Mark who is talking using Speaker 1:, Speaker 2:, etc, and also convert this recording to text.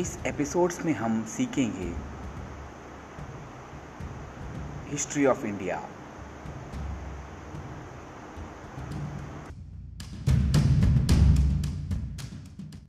Speaker 1: इस एपिसोड्स में हम सीखेंगे हिस्ट्री ऑफ़ इंडिया